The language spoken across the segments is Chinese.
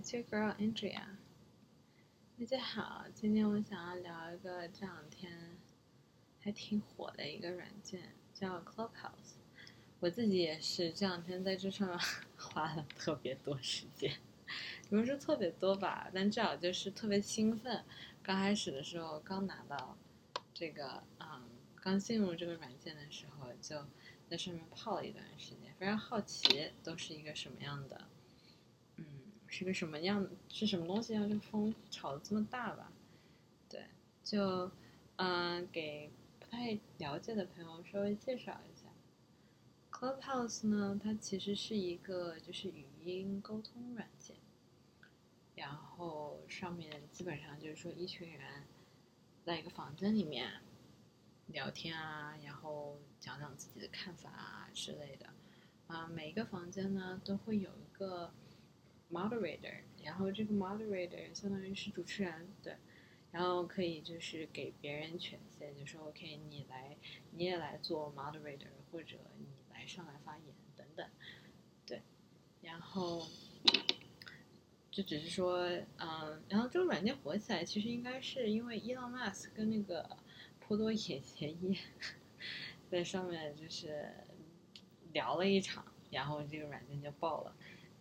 It's your girl Andrea。大家好，今天我想要聊一个这两天还挺火的一个软件，叫 Clubhouse。我自己也是这两天在这上面 花了特别多时间，不是特别多吧，但至少就是特别兴奋。刚开始的时候，刚拿到这个，嗯，刚进入这个软件的时候，就在上面泡了一段时间，非常好奇都是一个什么样的。是个什么样？是什么东西让这个风炒的这么大吧？对，就嗯，给不太了解的朋友稍微介绍一下，Clubhouse 呢，它其实是一个就是语音沟通软件，然后上面基本上就是说一群人在一个房间里面聊天啊，然后讲讲自己的看法啊之类的，啊，每一个房间呢都会有一个。moderator，然后这个 moderator 相当于是主持人，对，然后可以就是给别人权限，就说 OK，你来，你也来做 moderator，或者你来上来发言等等，对，然后就只是说，嗯，然后这个软件火起来，其实应该是因为伊朗马斯跟那个颇多野协议在上面就是聊了一场，然后这个软件就爆了。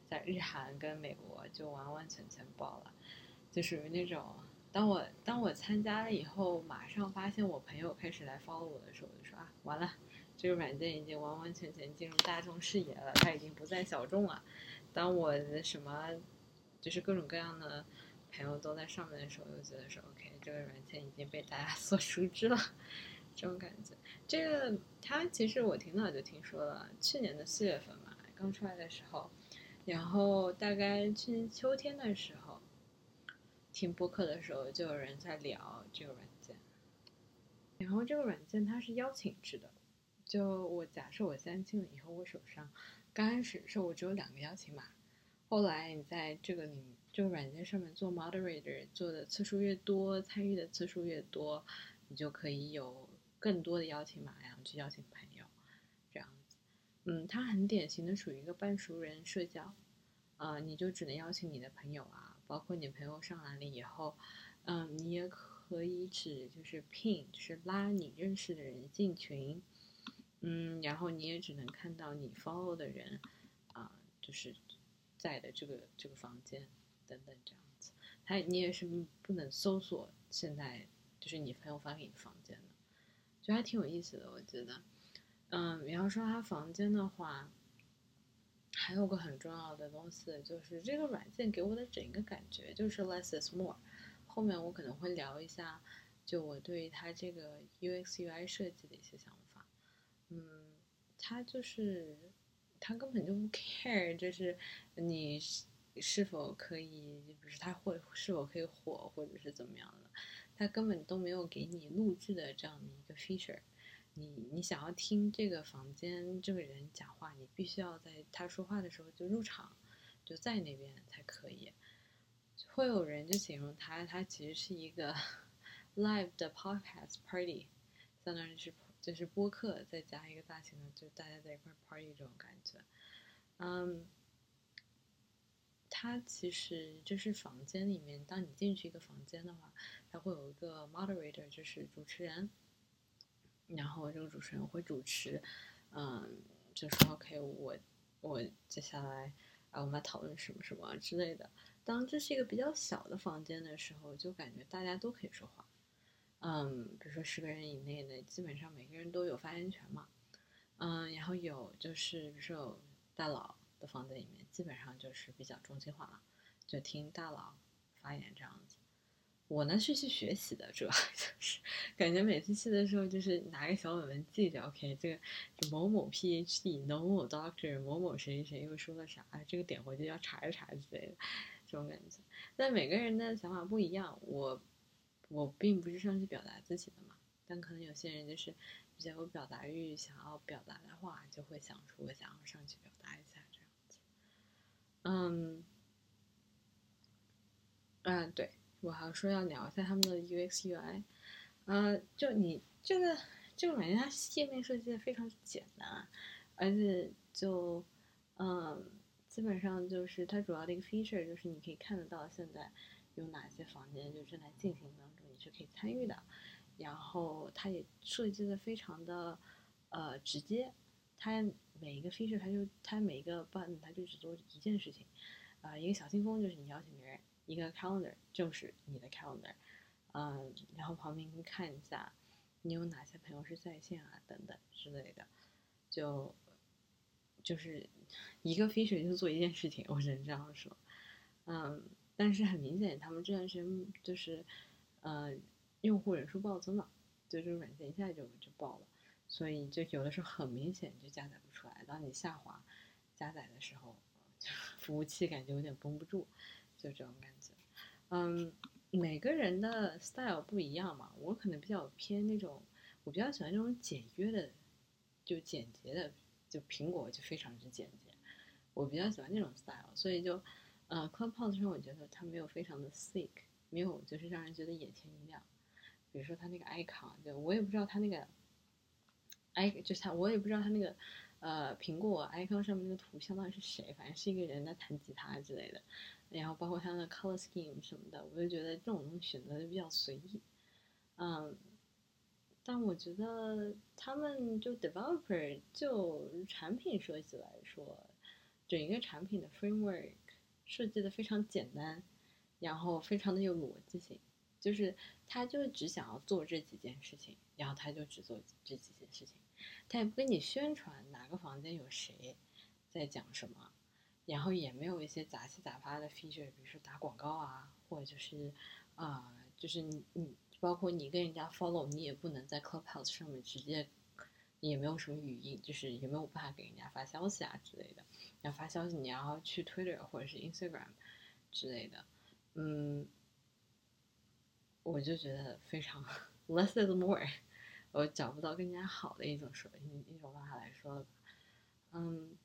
在日韩跟美国就完完全全爆了，就属于那种，当我当我参加了以后，马上发现我朋友开始来 follow 我的时候，我就说啊，完了，这个软件已经完完全全进入大众视野了，它已经不再小众了。当我的什么，就是各种各样的朋友都在上面的时候，又觉得说 OK，这个软件已经被大家 所熟知了，这种感觉。这个它其实我挺早就听说了，去年的四月份嘛，刚出来的时候。然后大概去年秋天的时候，听播客的时候，就有人在聊这个软件。然后这个软件它是邀请制的，就我假设我现在进了以后，我手上刚开始是我只有两个邀请码，后来你在这个里这个软件上面做 moderator 做的次数越多，参与的次数越多，你就可以有更多的邀请码，然后去邀请朋友。嗯，它很典型的属于一个半熟人社交，啊，你就只能邀请你的朋友啊，包括你朋友上来了以后，嗯，你也可以只就是 pin，就是拉你认识的人进群，嗯，然后你也只能看到你 follow 的人，啊，就是在的这个这个房间等等这样子，它你也是不能搜索现在就是你朋友发给你的房间的，就还挺有意思的，我觉得。嗯，你要说他房间的话，还有个很重要的东西，就是这个软件给我的整个感觉就是 less is more。后面我可能会聊一下，就我对于它这个 UX UI 设计的一些想法。嗯，它就是它根本就不 care，就是你是否可以，不是它会是否可以火，或者是怎么样的，它根本都没有给你录制的这样的一个 feature。你你想要听这个房间这个人讲话，你必须要在他说话的时候就入场，就在那边才可以。会有人就形容他，他其实是一个 live 的 podcast party，相当于是就是播客再加一个大型的，就大家在一块 party 这种感觉。嗯，他其实就是房间里面，当你进去一个房间的话，他会有一个 moderator，就是主持人。然后这个主持人会主持，嗯，就说 OK，我我接下来啊，我们来讨论什么什么之类的。当这是一个比较小的房间的时候，就感觉大家都可以说话，嗯，比如说十个人以内的，基本上每个人都有发言权嘛，嗯，然后有就是比如说有大佬的房间里面，基本上就是比较中心化了，就听大佬发言这样子。我呢是去学习的，主要 就是感觉每次去的时候，就是拿个小本本记着，OK，这个某某 PhD、某某 Doctor、某某谁谁又说了啥，这个点回去要查一查之类的，这种感觉。但每个人的想法不一样，我我并不是上去表达自己的嘛，但可能有些人就是比较有表达欲，想要表达的话，就会想出我想要上去表达一下这样子。嗯，嗯，对。我还说要聊一下他们的 UX UI，呃，就你这个这个软件，它界面设计的非常简单，而且就嗯，基基本上就是它主要的一个 feature 就是你可以看得到现在有哪些房间就正在进行当中，你是可以参与的。然后它也设计的非常的呃直接，它每一个 feature 它就它每一个 button 它就只做一件事情，啊，一个小信封就是你邀请别人，一个 calendar 就是你的 calendar，嗯，然后旁边看一下你有哪些朋友是在线啊等等之类的，就就是一个 feature 就做一件事情，我只能这样说，嗯，但是很明显他们这段时间就是呃。用户人数暴增了，就这个软件一下就就爆了，所以就有的时候很明显就加载不出来。当你下滑加载的时候，服务器感觉有点绷不住，就这种感觉。嗯，每个人的 style 不一样嘛，我可能比较偏那种，我比较喜欢那种简约的，就简洁的，就苹果就非常之简洁，我比较喜欢那种 style，所以就呃，Clubhouse 上我觉得它没有非常的 sick，没有就是让人觉得眼前一亮。比如说他那个 icon，就我也不知道他那个，i 就是他，我也不知道他那个，呃，苹果 icon 上面那个图相当于是谁，反正是一个人在弹吉他之类的，然后包括他的 color scheme 什么的，我就觉得这种东西选择就比较随意，嗯，但我觉得他们就 developer 就产品设计来说，整一个产品的 framework 设计的非常简单，然后非常的有逻辑性。就是他就只想要做这几件事情，然后他就只做这几件事情，他也不跟你宣传哪个房间有谁在讲什么，然后也没有一些杂七杂八的 feature，比如说打广告啊，或者就是啊，就是你你包括你跟人家 follow，你也不能在 Clubhouse 上面直接，也没有什么语音，就是也没有办法给人家发消息啊之类的，要发消息你要去 Twitter 或者是 Instagram 之类的，嗯。我就觉得非常 less is more，我找不到更加好的一种说一种方法来说了。嗯，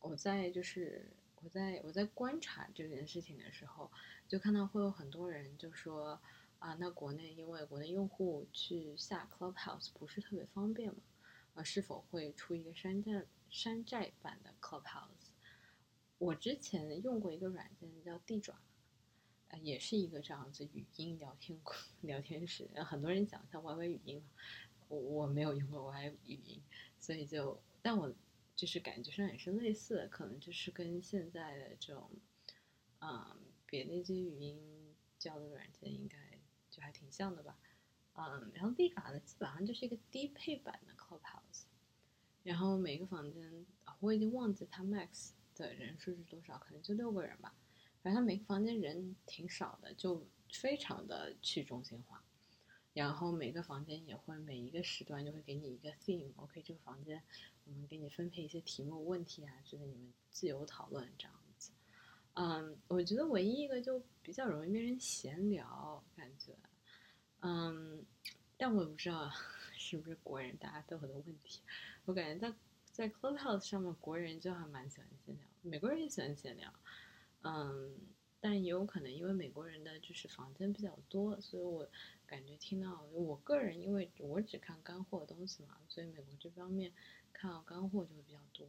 我在就是我在我在观察这件事情的时候，就看到会有很多人就说啊，那国内因为国内用户去下 Clubhouse 不是特别方便嘛，啊，是否会出一个山寨山寨版的 Clubhouse？我之前用过一个软件叫地爪。也是一个这样子语音聊天 聊天室，很多人讲像 YY 语音嘛，我我没有用过 YY 语音，所以就但我就是感觉上也是类似的，可能就是跟现在的这种，嗯，别的一些语音交流软件应该就还挺像的吧，嗯，然后 D 卡呢基本上就是一个低配版的 Clubhouse，然后每个房间我已经忘记它 Max 的人数是多少，可能就六个人吧。反正每个房间人挺少的，就非常的去中心化。然后每个房间也会每一个时段就会给你一个 theme，OK，这个房间我们给你分配一些题目、问题啊之类，你们自由讨论这样子。嗯，我觉得唯一一个就比较容易被人闲聊感觉，嗯，但我也不知道 是不是国人大家都有的问题。我感觉在在 Clubhouse 上面，国人就还蛮喜欢闲聊，美国人也喜欢闲聊。嗯，但也有可能因为美国人的就是房间比较多，所以我感觉听到我个人，因为我只看干货的东西嘛，所以美国这方面看到干货就会比较多。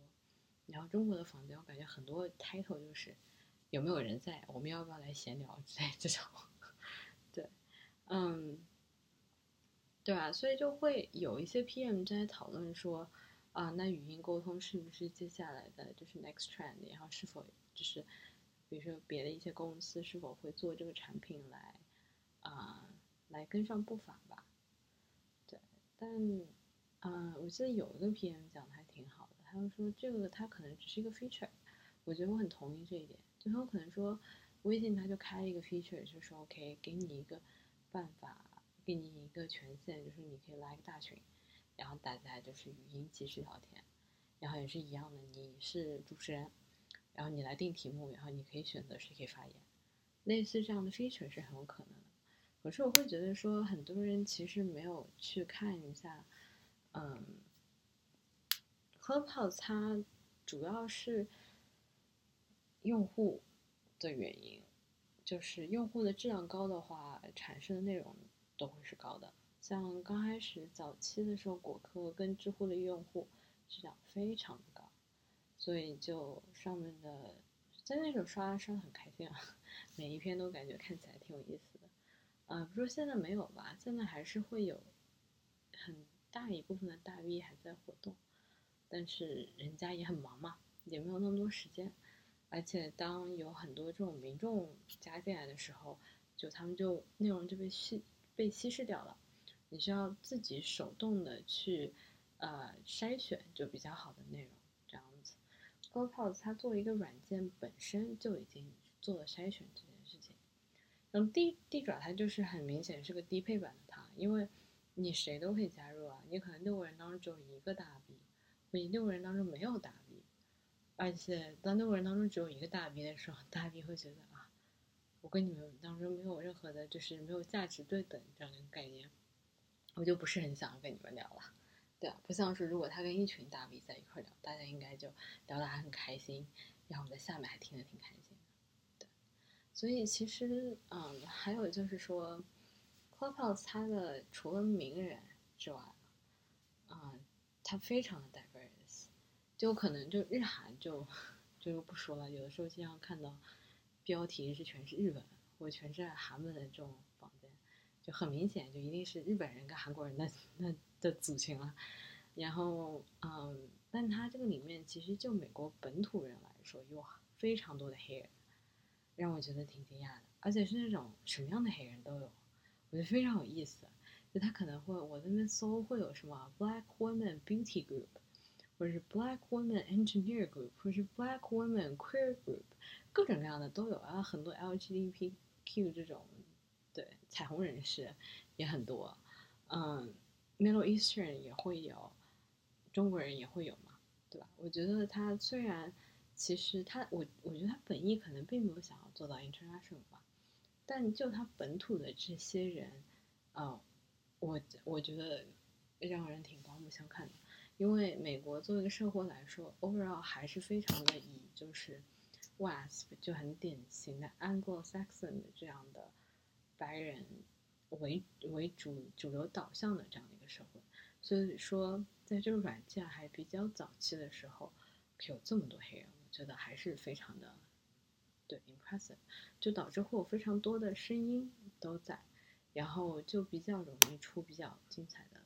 然后中国的房间，我感觉很多 title 就是有没有人在，我们要不要来闲聊之类这种。对，嗯，对啊，所以就会有一些 PM 在讨论说，啊，那语音沟通是不是接下来的就是 next trend，然后是否就是。比如说，别的一些公司是否会做这个产品来，啊，来跟上步伐吧？对，但，啊，我记得有一个 PM 讲的还挺好的，他就说这个它可能只是一个 feature，我觉得我很同意这一点。就很有可能说，微信它就开了一个 feature，就说 OK，给你一个办法，给你一个权限，就是你可以拉一个大群，然后大家就是语音即时聊天，然后也是一样的，你是主持人。然后你来定题目，然后你可以选择谁可以发言，类似这样的 feature 是很有可能的。可是我会觉得说，很多人其实没有去看一下，嗯，Clubhouse 它主要是用户的原因，就是用户的质量高的话，产生的内容都会是高的。像刚开始早期的时候，果壳跟知乎的用户质量非常的。所以就上面的在那时候刷刷的很开心啊，每一篇都感觉看起来挺有意思的。呃，不说现在没有吧，现在还是会有很大一部分的大 V 还在活动，但是人家也很忙嘛，也没有那么多时间。而且当有很多这种民众加进来的时候，就他们就内容就被稀被稀释掉了，你需要自己手动的去呃筛选就比较好的内容。Clubhouse 它作为一个软件本身就已经做了筛选这件事情。那么，地地爪它就是很明显是个低配版的它，因为你谁都可以加入啊，你可能六个人当中只有一个大 V，或者六个人当中没有大 V。而且当六个人当中只有一个大 V 的时候，大 V 会觉得啊，我跟你们当中没有任何的，就是没有价值对等这样的概念，我就不是很想要跟你们聊了，不像是如果他跟一群大 V 在一块聊，大家应该就聊得还很开心，然后在下面还听得挺开心的，对，所以其实嗯，还有就是说，Clubhouse 它的除了名人之外，啊，它非常的 diverse。就可能就日韩就就不说了，有的时候经常看到标题是全是日文或全是韩文的这种房间，就很明显就一定是日本人跟韩国人的那的组群了。然后嗯，但他这个里面其实就美国本土人来说有非常多的黑人，让我觉得挺惊讶的，而且是那种什么样的黑人都有，我觉得非常有意思。就他可能会我在那边搜会有什么 Black Women Beauty Group。或者是 Black Women Engineer Group，或者是 Black Women Queer Group，各种各样的都有啊，很多 LGBTQ 这种，对彩虹人士也很多，嗯，Middle Eastern 也会有，中国人也会有嘛，对吧？我觉得他虽然其实他我我觉得他本意可能并没有想要做到 international 吧，但就他本土的这些人，啊，我我觉得让人挺刮目相看的。因为美国作为一个社会来说，overall 还是非常的以就是 West 就很典型的 Anglo-Saxon 的这样的白人为为主主流导向的这样的一个社会，所以说在这个软件还比较早期的时候，有这么多黑人，我觉得还是非常的对 impressive，就导致会有非常多的声音都在，然后就比较容易出比较精彩的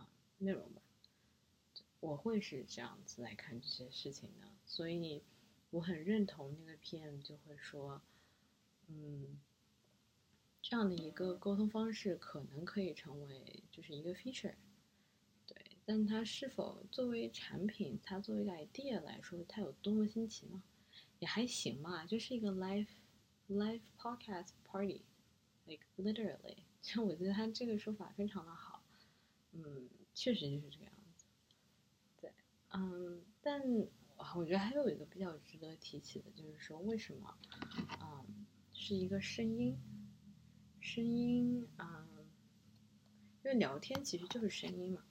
啊内容吧。我会是这样子来看这些事情的，所以我很认同那个 PM 就会说，嗯，这样的一个沟通方式可能可以成为就是一个 feature，对，但它是否作为产品，它作为一个 idea 来说，它有多么新奇呢？也还行吧，就是一个 live live podcast party，like literally，就我觉得他这个说法非常的好，嗯，确实就是这个样子，对。嗯，但我觉得还有一个比较值得提起的，就是说为什么，嗯，是一个声音，声音，嗯，因为聊天其实就是声音嘛，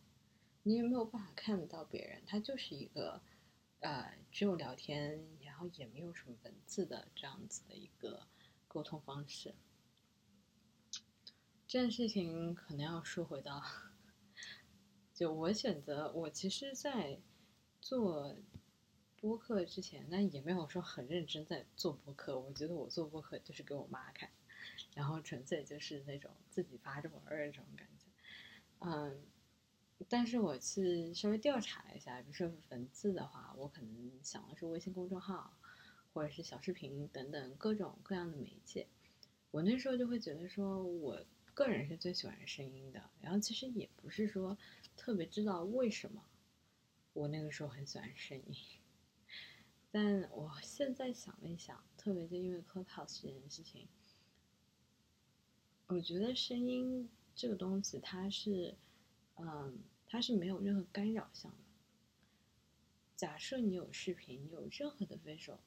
你也没有办法看得到别人，它就是一个，呃，只有聊天，然后也没有什么文字的这样子的一个沟通方式。这件事情可能要说回到，就我选择，我其实，在。做播客之前，那也没有说很认真在做播客。我觉得我做播客就是给我妈看，然后纯粹就是那种自己发着玩儿的这种感觉。嗯，但是我去稍微调查了一下，比如说文字的话，我可能想的是微信公众号，或者是小视频等等各种各样的媒介。我那时候就会觉得说，我个人是最喜欢声音的。然后其实也不是说特别知道为什么。我那个时候很喜欢声音，但我现在想了一想，特别就因为 Clubhouse 这件事情，我觉得声音这个东西它是，嗯，它是没有任何干扰项的。假设你有视频，有任何的 visual，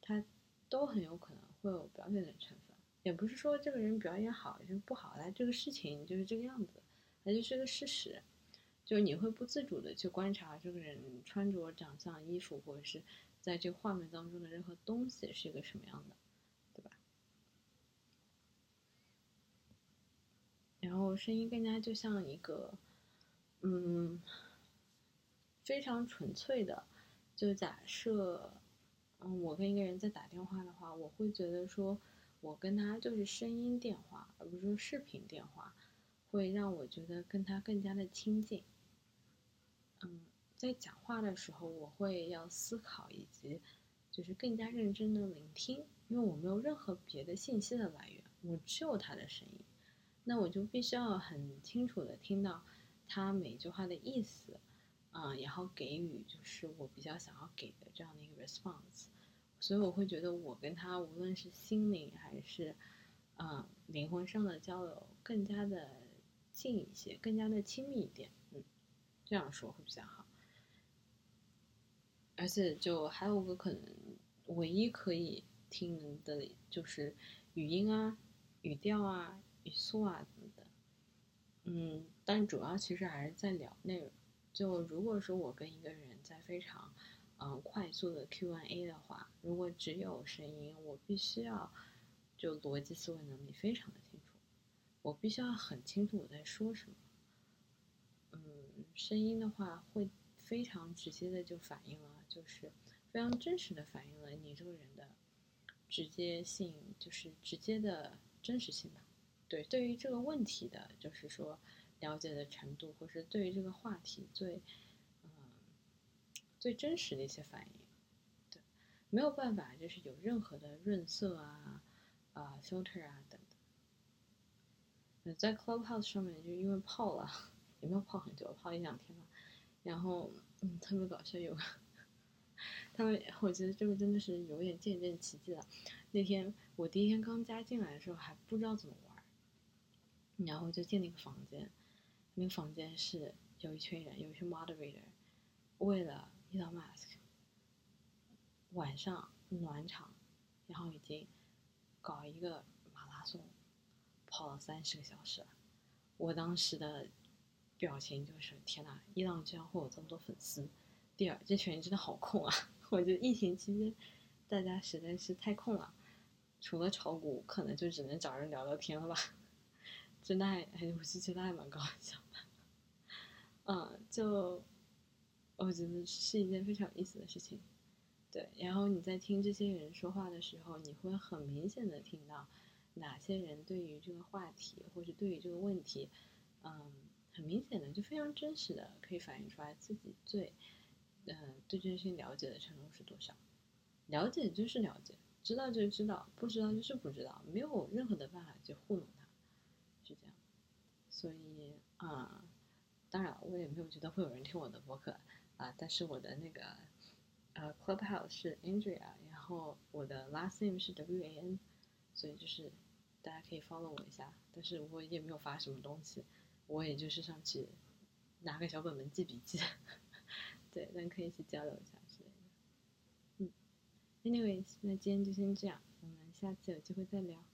它都很有可能会有表演的成分。也不是说这个人表演好就是不好，他这个事情就是这个样子，它就是个事实。就你会不自主的去观察这个人穿着、长相、衣服，或者是在这个画面当中的任何东西是一个什么样的，对吧？然后声音更加就像一个，嗯，非常纯粹的，就假设，嗯，我跟一个人在打电话的话，我会觉得说，我跟他就是声音电话，而不是视频电话，会让我觉得跟他更加的亲近。嗯，在讲话的时候，我会要思考以及就是更加认真的聆听，因为我没有任何别的信息的来源，我只有他的声音。那我就必须要很清楚的听到他每句话的意思，啊，然后给予就是我比较想要给的这样的一个 response，所以我会觉得我跟他无论是心灵还是，嗯，灵魂上的交流更加的近一些，更加的亲密一点，嗯，这样说会比较好。而且就还有个可能，唯一可以听的就是语音啊，语调啊。语速啊，等等，嗯，但主要其实还是在聊内容。就如果说我跟一个人在非常，嗯，快速的 Q&A 的话，如果只有声音，我必须要就逻辑思维能力非常的清楚，我必须要很清楚我在说什么。嗯，声音的话会非常直接的就反映了，就是非常真实的反映了你这个人的直接性，就是直接的真实性吧。对，对于这个问题的，就是说了解的程度，或是对于这个话题最，嗯，最真实的一些反应，对，没有办法，就是有任何的润色啊，啊，filter 啊等等。在 Clubhouse 上面，就因为泡了，也没有泡很久，泡一两天吧，然后，嗯，特别搞笑，有，他们，我觉得这个真的是有点见证奇迹了。那天我第一天刚加进来的时候，还不知道怎么。然后就进了一个房间，那个房间是有一群人，有一群 moderator，为了 Elon Musk，晚上暖场，然后已经搞一个马拉松，跑了三十个小时。我当时的表情就是天呐，伊朗居然会有这么多粉丝。第二，这群人真的好空啊！我觉得疫情期间大家实在是太空了，除了炒股，可能就只能找人聊聊天了吧。真的还还，我是觉得还蛮搞笑的，嗯，就我觉得是一件非常有意思的事情，对。然后你在听这些人说话的时候，你会很明显的听到哪些人对于这个话题或者对于这个问题，嗯，很明显的就非常真实的可以反映出来自己最，嗯，对这件事情了解的程度是多少。了解就是了解，知道就是知道，不知道就是不知道，没有任何的办法去糊弄。所以啊，当然我也没有觉得会有人听我的博客啊，但是我的那个呃 Clubhouse 是 Andrea，然后我的 last name 是 W A N，所以就是大家可以 follow 我一下，但是我也没有发什么东西，我也就是上去拿个小本本记笔记，对，但可以去交流一下之类的。嗯，anyways，那今天就先这样，我们下次有机会再聊。